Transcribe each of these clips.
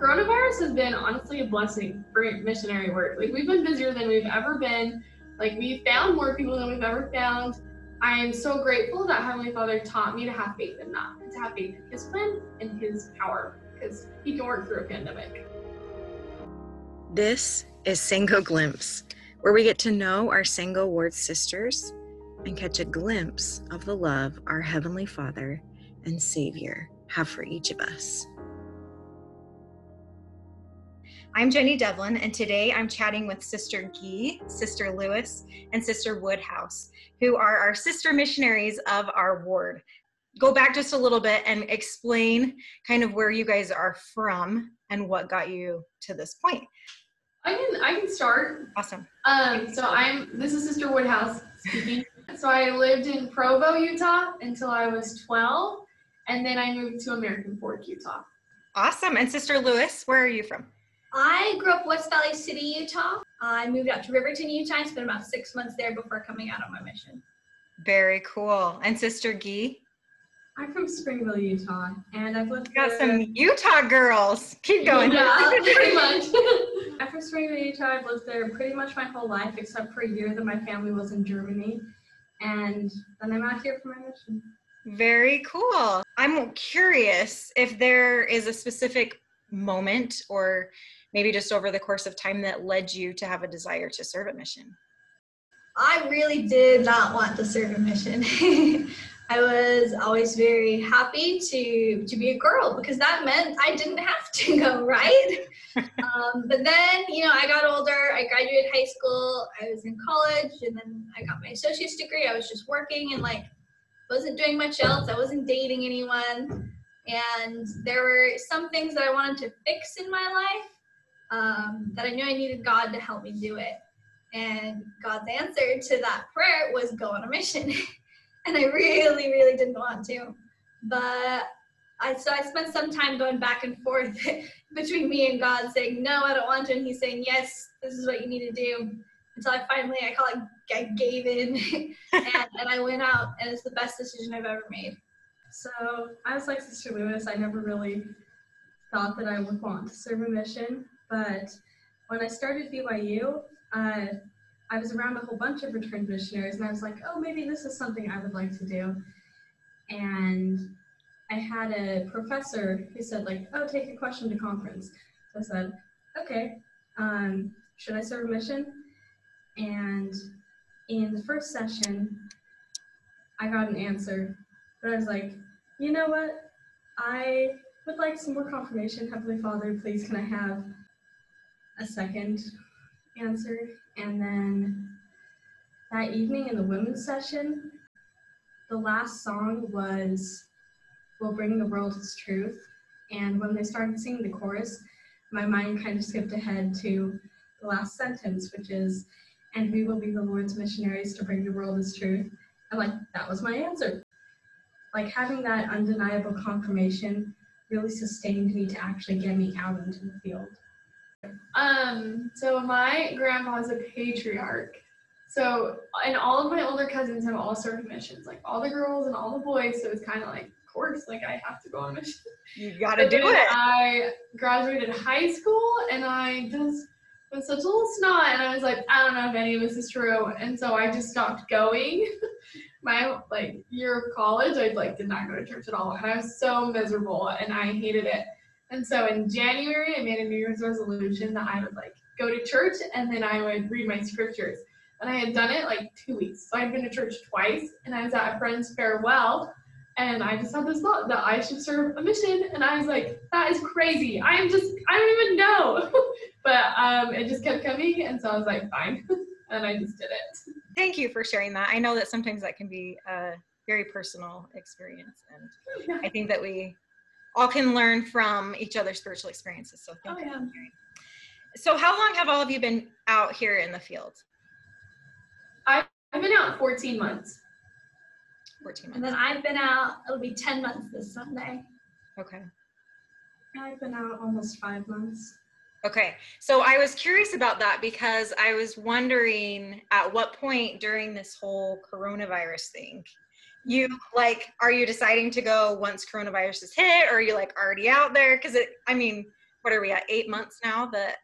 coronavirus has been honestly a blessing for missionary work. Like we've been busier than we've ever been. Like we've found more people than we've ever found. I am so grateful that Heavenly Father taught me to have faith in that, to have faith in His plan and His power, because He can work through a pandemic. This is Sango Glimpse, where we get to know our Sango Ward sisters and catch a glimpse of the love our Heavenly Father and Savior have for each of us. I'm Jenny Devlin, and today I'm chatting with Sister Gee, Sister Lewis, and Sister Woodhouse, who are our sister missionaries of our ward. Go back just a little bit and explain kind of where you guys are from and what got you to this point. I can I can start. Awesome. Um, so I'm this is Sister Woodhouse speaking. so I lived in Provo, Utah until I was 12, and then I moved to American Fork, Utah. Awesome. And Sister Lewis, where are you from? I grew up West Valley City, Utah. I moved out to Riverton, Utah. I spent about six months there before coming out on my mission. Very cool. And Sister Gee? I'm from Springville, Utah, and I've lived. Got some Utah girls. Keep going. Yeah, pretty much. I'm from Springville, Utah. I've lived there pretty much my whole life, except for a year that my family was in Germany, and then I'm out here for my mission. Very cool. I'm curious if there is a specific moment or maybe just over the course of time that led you to have a desire to serve a mission? I really did not want to serve a mission. I was always very happy to to be a girl because that meant I didn't have to go, right? um, but then, you know, I got older. I graduated high school. I was in college, and then I got my associate's degree. I was just working and like wasn't doing much else. I wasn't dating anyone, and there were some things that I wanted to fix in my life um, that I knew I needed God to help me do it. And God's answer to that prayer was go on a mission. and I really, really didn't want to. But I so I spent some time going back and forth between me and God saying, No, I don't want to. And he's saying, Yes, this is what you need to do. Until I finally I call it I gave in and, and I went out and it's the best decision I've ever made. So I was like Sister Lewis, I never really thought that I would want to serve a mission. But when I started BYU, uh, I was around a whole bunch of returned missionaries, and I was like, oh, maybe this is something I would like to do. And I had a professor who said, like, oh, take a question to conference. So I said, okay, um, should I serve a mission? And in the first session, I got an answer, but I was like, you know what? I would like some more confirmation. Heavenly Father, please can I have a second answer. And then that evening in the women's session, the last song was We'll Bring the World His Truth. And when they started singing the chorus, my mind kind of skipped ahead to the last sentence, which is, and we will be the Lord's missionaries to bring the world His truth. And like, that was my answer. Like having that undeniable confirmation really sustained me to actually get me out into the field. Um, so my grandpa's a patriarch. So, and all of my older cousins have all served missions, like all the girls and all the boys. So it's kind of like, of course, like I have to go on a mission. You gotta do it. I graduated high school and I just was such a little snot, and I was like, I don't know if any of this is true, and so I just stopped going. my like year of college, I like did not go to church at all, and I was so miserable, and I hated it. And so in January, I made a New Year's resolution that I would like go to church and then I would read my scriptures. And I had done it like two weeks. So I'd been to church twice and I was at a friend's farewell and I just had this thought that I should serve a mission. And I was like, that is crazy. I'm just, I don't even know. but um, it just kept coming. And so I was like, fine. and I just did it. Thank you for sharing that. I know that sometimes that can be a very personal experience. And I think that we all can learn from each other's spiritual experiences. So thank Oh, you. yeah. So how long have all of you been out here in the field? I've been out 14 months. 14 months. And then I've been out, it'll be 10 months this Sunday. Okay. I've been out almost five months. Okay. So I was curious about that because I was wondering at what point during this whole coronavirus thing you like are you deciding to go once coronavirus is hit or are you like already out there because it i mean what are we at? Eight months now that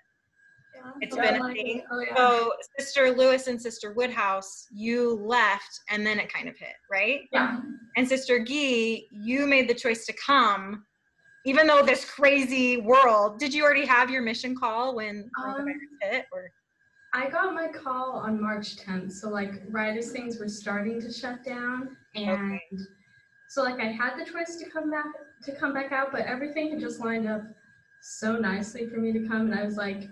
Yeah. it's been a like- thing. Oh yeah. So Sister Lewis and Sister Woodhouse, you left and then it kind of hit, right? Yeah. And Sister Gee, you made the choice to come, even though this crazy world. Did you already have your mission call when Um, coronavirus hit? Or I got my call on March 10th, so like right as things were starting to shut down, and so like I had the choice to come back to come back out, but everything had just lined up so nicely for me to come, and I was like,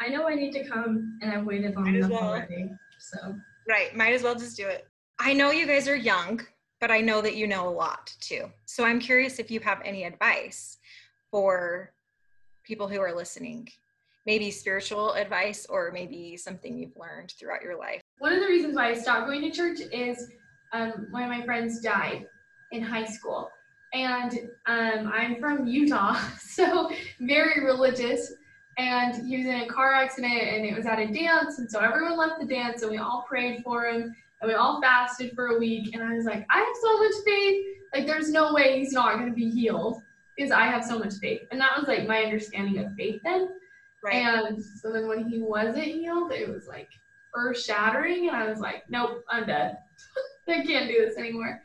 I know I need to come, and I've waited long Might enough well. already. So right, might as well just do it. I know you guys are young, but I know that you know a lot too. So I'm curious if you have any advice for people who are listening. Maybe spiritual advice or maybe something you've learned throughout your life. One of the reasons why I stopped going to church is um, one of my friends died in high school. And um, I'm from Utah, so very religious. And he was in a car accident and it was at a dance. And so everyone left the dance and we all prayed for him and we all fasted for a week. And I was like, I have so much faith. Like, there's no way he's not going to be healed because I have so much faith. And that was like my understanding of faith then. Right. And so then when he wasn't healed, it was like earth shattering. And I was like, nope, I'm dead. I can't do this anymore.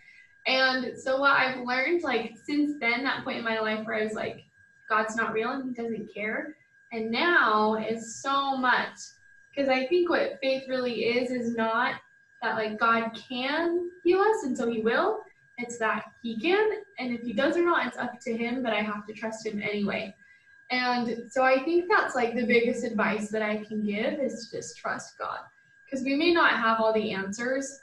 And so what I've learned, like since then, that point in my life where I was like, God's not real and he doesn't care. And now is so much. Because I think what faith really is is not that like God can heal us and so he will. It's that he can. And if he does or not, it's up to him, but I have to trust him anyway. And so I think that's like the biggest advice that I can give is to just trust God. Because we may not have all the answers.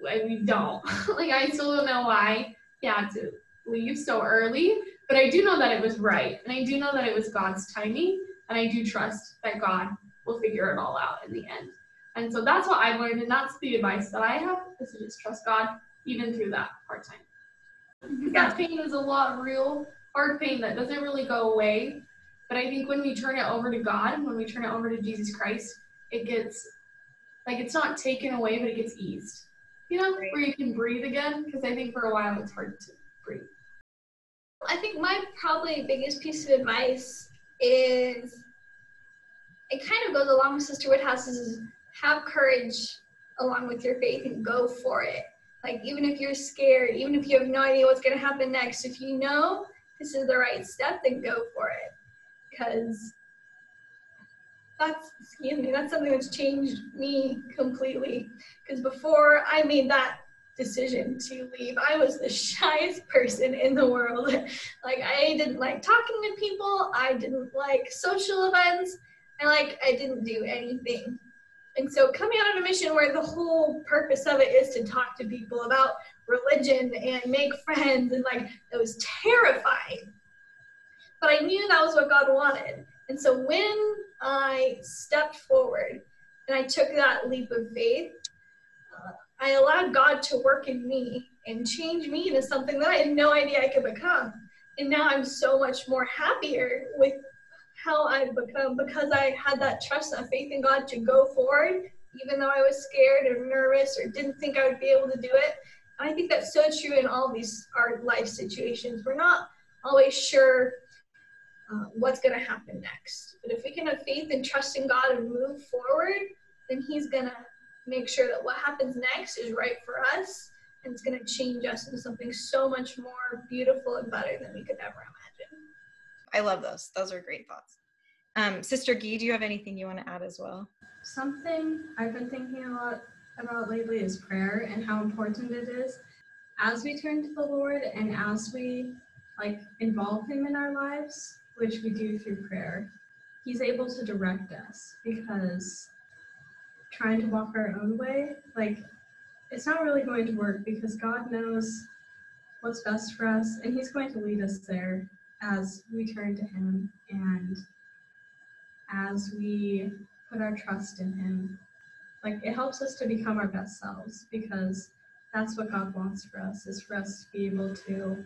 Like we don't. like I still don't know why he had to leave so early. But I do know that it was right. And I do know that it was God's timing. And I do trust that God will figure it all out in the end. And so that's what I've learned. And that's the advice that I have is to just trust God even through that hard time. Because that pain is a lot of real hard pain that doesn't really go away. But I think when we turn it over to God, when we turn it over to Jesus Christ, it gets like it's not taken away, but it gets eased. You know, Right. where you can breathe again. Because I think for a while it's hard to breathe. I think my probably biggest piece of advice is it kind of goes along with Sister Woodhouse's is have courage along with your faith and go for it. Like even if you're scared, even if you have no idea what's gonna happen next, if you know this is the right step, then go for it. Because that's excuse me, that's something that's changed me completely. Because before I made that decision to leave. I was the shyest person in the world. like I didn't like talking to people. I didn't like social events. I like I didn't do anything. And so coming out on a mission where the whole purpose of it is to talk to people about religion and make friends and like it was terrifying. But I knew that was what God wanted. And so when I stepped forward and I took that leap of faith, uh, I allowed God to work in me and change me into something that I had no idea I could become. And now I'm so much more happier with how I've become because I had that trust, that faith in God to go forward, even though I was scared or nervous or didn't think I would be able to do it. And I think that's so true in all these our life situations. We're not always sure uh, what's going to happen next. But if we can have faith and trust in God and move forward, then He's going to make sure that what happens next is right for us and it's going to change us into something so much more beautiful and better than we could ever imagine. I love those. Those are great thoughts. Um, Sister Gee, do you have anything you want to add as well? Something I've been thinking a lot about lately is prayer and how important it is. As we turn to the Lord and as we like involve him in our lives, which we do through prayer, he's able to direct us because trying to walk our own way, like it's not really going to work because God knows what's best for us and he's going to lead us there as we turn to him and as we put our trust in him. Like it helps us to become our best selves because that's what God wants for us is for us to be able to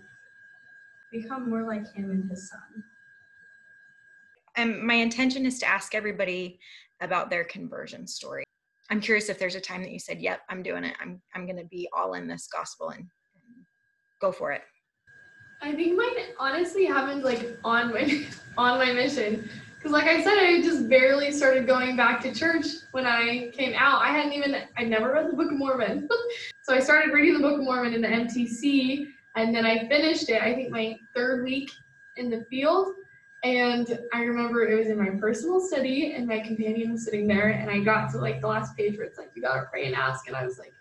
become more like him and his son. Um, my intention is to ask everybody about their conversion story. I'm curious if there's a time that you said, "Yep, I'm doing it. I'm I'm going to be all in this gospel and, and go for it." I think mine honestly happened like on my on my mission. Cause like I said, I just barely started going back to church when I came out. I hadn't even I never read the Book of Mormon. so I started reading the Book of Mormon in the MTC and then I finished it, I think my third week in the field. And I remember it was in my personal study and my companion was sitting there and I got to like the last page where it's like you gotta pray and ask and I was like,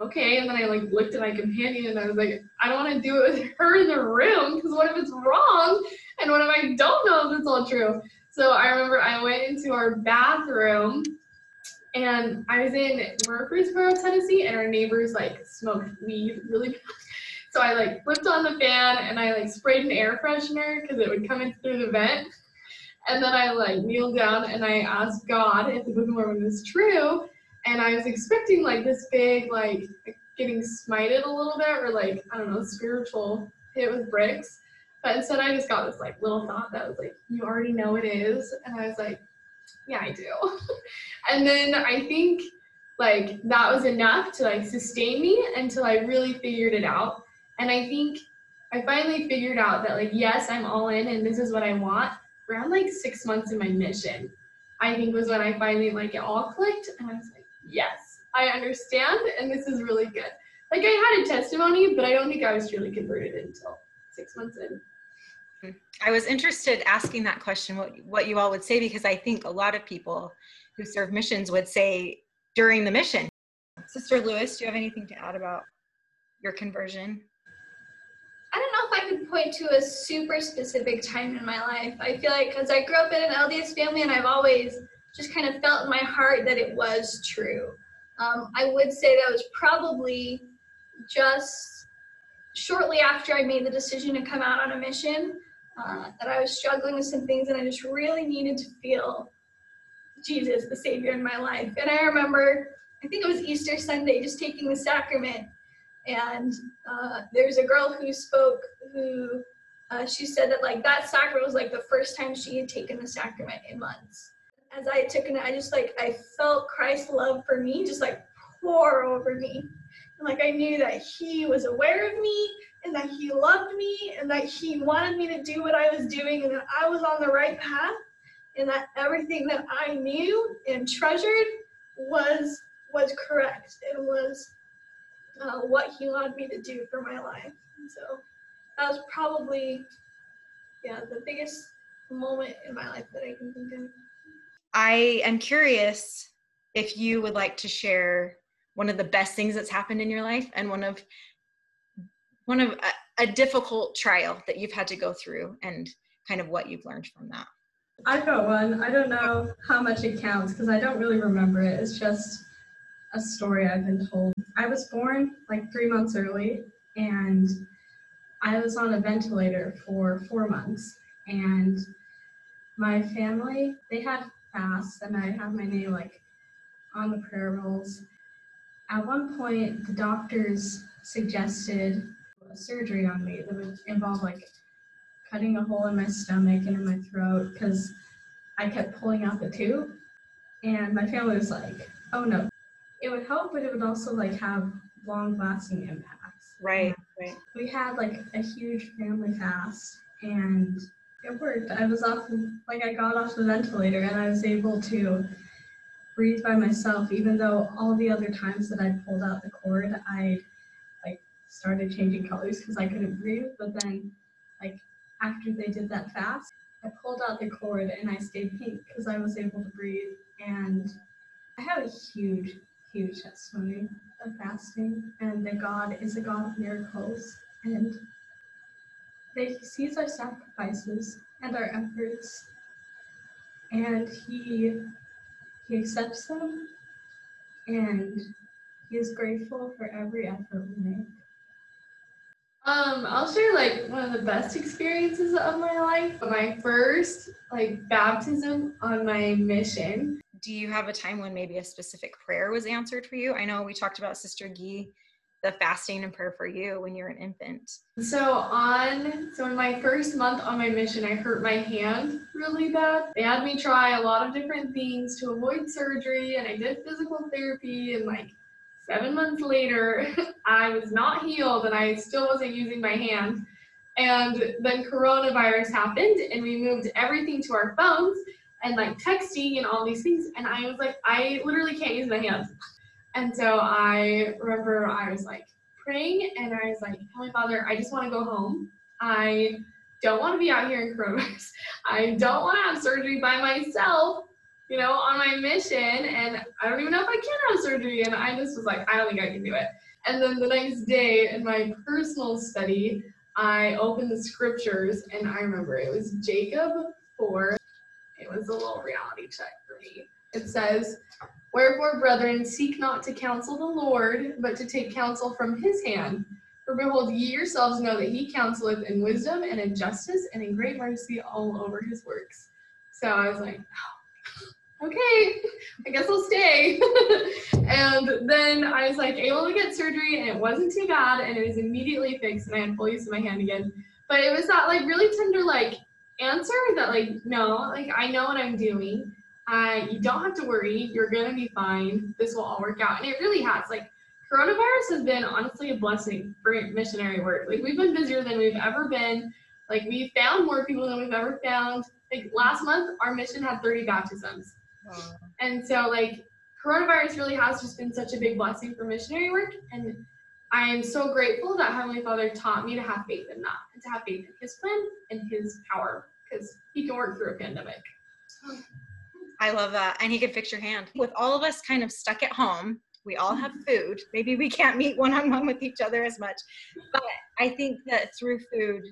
okay. And then I like looked at my companion and I was like, I don't want to do it with her in the room because what if it's wrong? And what if I don't know if it's all true? So I remember I went into our bathroom and I was in Murfreesboro, Tennessee, and our neighbors like smoked weed really bad. So I like flipped on the fan and I like sprayed an air freshener because it would come in through the vent. And then I like kneeled down and I asked God if the Book of Mormon was true. And I was expecting like this big like getting smited a little bit or like I don't know spiritual hit with bricks. But instead, I just got this like little thought that was like, you already know it is. And I was like, yeah, I do. and then I think like that was enough to like sustain me until I really figured it out. And I think I finally figured out that like, yes, I'm all in and this is what I want. Around like six months in my mission, I think was when I finally like it all clicked. And I was like, yes, I understand. And this is really good. Like I had a testimony, but I don't think I was truly converted until six months in. I was interested asking that question, what, what you all would say, because I think a lot of people who serve missions would say during the mission. Sister Lewis, do you have anything to add about your conversion? I don't know if I could point to a super specific time in my life. I feel like because I grew up in an LDS family and I've always just kind of felt in my heart that it was true. Um, I would say that was probably just shortly after I made the decision to come out on a mission uh, that I was struggling with some things and I just really needed to feel Jesus, the Savior in my life. And I remember, I think it was Easter Sunday, just taking the sacrament. And uh, there's a girl who spoke who uh, she said that like that sacrament was like the first time she had taken the sacrament in months. As I took it, I just like I felt Christ's love for me just like pour over me. And like I knew that he was aware of me and that he loved me and that he wanted me to do what I was doing and that I was on the right path and that everything that I knew and treasured was was correct and was uh, what he wanted me to do for my life. And so that was probably yeah the biggest moment in my life that I can think of. I am curious if you would like to share one of the best things that's happened in your life and one of one of a, a difficult trial that you've had to go through and kind of what you've learned from that. I've got one. I don't know how much it counts because I don't really remember it. It's just a story I've been told. I was born like three months early and I was on a ventilator for four months. And my family, they had fasts and I had my name like on the prayer rolls. At one point, the doctors suggested a surgery on me that would involve like cutting a hole in my stomach and in my throat because I kept pulling out the tube. And my family was like, oh no. It would help, but it would also like have long lasting impacts. Right, right. We had like a huge family fast and it worked. I was off, like, I got off the ventilator and I was able to breathe by myself, even though all the other times that I pulled out the cord, I like started changing colors because I couldn't breathe. But then, like, after they did that fast, I pulled out the cord and I stayed pink because I was able to breathe. And I have a huge, huge testimony of fasting and that God is a God of miracles. And that he sees our sacrifices and our efforts and he he accepts them and he is grateful for every effort we make Um, I'll share like one of the best experiences of my life. My first like baptism on my mission. Do you have a time when maybe a specific prayer was answered for you? I know we talked about Sister Gee, the fasting and prayer for you when you're an infant. So on so in my first month on my mission, I hurt my hand really bad. They had me try a lot of different things to avoid surgery, and I did physical therapy. And like seven months later, I was not healed, and I still wasn't using my hand. And then coronavirus happened and we moved everything to our phones and like texting and all these things. And I was like, I literally can't use my hands. And so I remember I was like praying and I was like, Holy Father, I just want to go home. I don't want to be out here in coronavirus. I don't want to have surgery by myself, you know, on my mission. And I don't even know if I can have surgery. And I just was like, I don't think I can do it. And then the next day in my personal study, I opened the scriptures and I remember it was Jacob 4. It was a little reality check for me. It says, Wherefore, brethren, seek not to counsel the Lord, but to take counsel from his hand. For behold, ye yourselves know that he counseleth in wisdom and in justice and in great mercy all over his works. So I was like, oh, okay, I guess I'll stay. and then I was like able to get surgery and it wasn't too bad and it was immediately fixed and I had full use of my hand again. But it was that like really tender like answer that like no, like I know what I'm doing. I you don't have to worry, you're gonna be fine. This will all work out. And it really has. Like coronavirus has been honestly a blessing for missionary work. Like we've been busier than we've ever been. Like we found more people than we've ever found. Like last month, our mission had 30 baptisms. Wow. And so like coronavirus really has just been such a big blessing for missionary work. And I am so grateful that Heavenly Father taught me to have faith in that and to have faith in his plan and his power because he can work through a pandemic. I love that. And he can fix your hand. With all of us kind of stuck at home, we all have food. Maybe we can't meet one on one with each other as much. But I think that through food,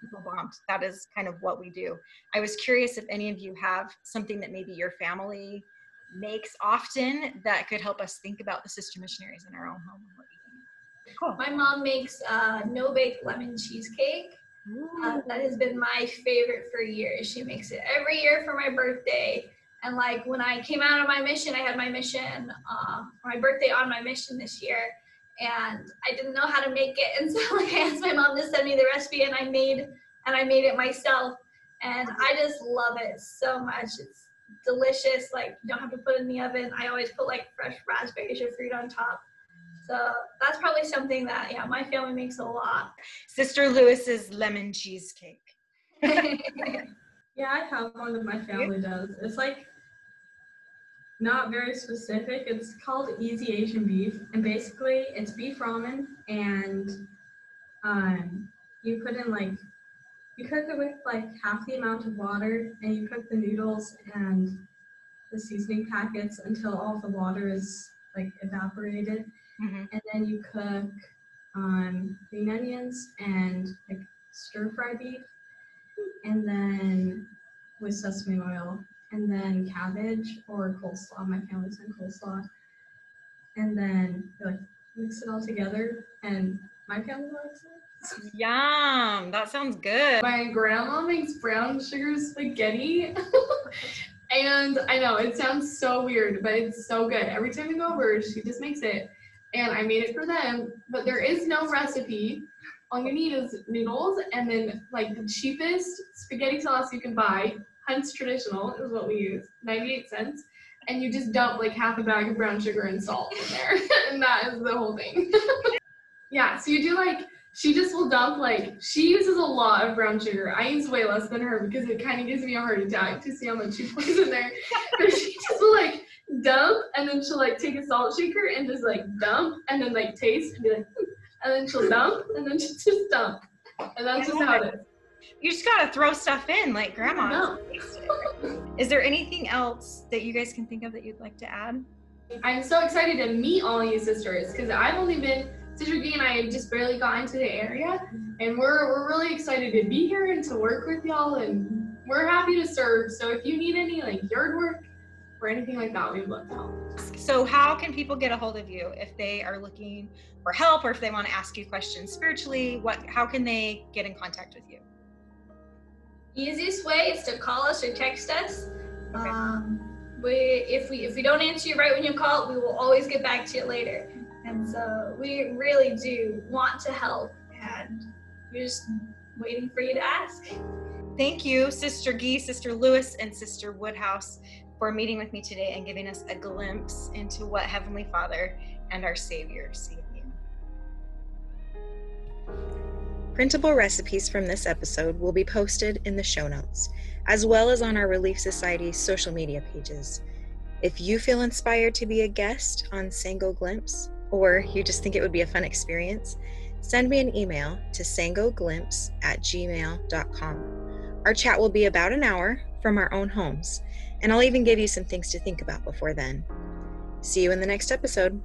people bond. That is kind of what we do. I was curious if any of you have something that maybe your family makes often that could help us think about the sister missionaries in our own home. and what we do. Cool. My mom makes uh, no bake lemon cheesecake. Uh, that has been my favorite for years. She makes it every year for my birthday. And like when I came out of my mission, I had my mission, uh, my birthday on my mission this year, and I didn't know how to make it. And so like I asked my mom to send me the recipe, and I made and I made it myself. And I just love it so much. It's delicious. Like you don't have to put it in the oven. I always put like fresh raspberries or fruit on top. So that's probably something that yeah, my family makes a lot. Sister Lewis's lemon cheesecake. Yeah, I have one that my family does. It's like not very specific. It's called Easy Asian Beef, and basically it's beef ramen, and um, you put in like you cook it with like half the amount of water, and you cook the noodles and the seasoning packets until all the water is like evaporated, Mhm. and then you cook um, green onions and like stir fry beef, and then with sesame oil, and then cabbage or coleslaw. My family's in coleslaw, and then you, like mix it all together, and my family likes it. Yum. That sounds good. My grandma makes brown sugar spaghetti. and I know it sounds so weird, but it's so good. Every time we go over, she just makes it. And I made it for them, but there is no recipe. All you need is noodles and then like the cheapest spaghetti sauce you can buy. Hunt's traditional is what we use, 98 cents. And you just dump like half a bag of brown sugar and salt in there. and that is the whole thing. yeah, so you do like she just will dump like she uses a lot of brown sugar. I use way less than her because it kind of gives me a heart attack to see how much she puts in there. but she just will like dump and then she'll like take a salt shaker and just like dump and then like taste and be like, "Hmm," and then she'll dump and then she'll just dump. And that's just how it is. You just gotta throw stuff in like grandma. No. Is there anything else that you guys can think of that you'd like to add? I'm so excited to meet all you sisters because I've only been Sister Gee and I have just barely got into the area, and we're we're really excited to be here and to work with y'all, and we're happy to serve. So if you need any like yard work or anything like that, we'd love to help. So, how can people get a hold of you if they are looking for help or if they want to ask you questions spiritually? What? How can they get in contact with you? Easiest way is to call us or text us. Okay. Um, we if we if we don't answer you right when you call, we will always get back to you later. And so we really do want to help, and we're just waiting for you to ask. Thank you, Sister Gee, Sister Lewis, and Sister Woodhouse, for meeting with me today and giving us a glimpse into what Heavenly Father and our Savior see in you. Printable recipes from this episode will be posted in the show notes, as well as on our Relief Society's social media pages. If you feel inspired to be a guest on Sango Glimpse, or you just think it would be a fun experience, send me an email to sangoglimpse at gmail.com. Our chat will be about an hour from our own homes, and I'll even give you some things to think about before then. See you in the next episode.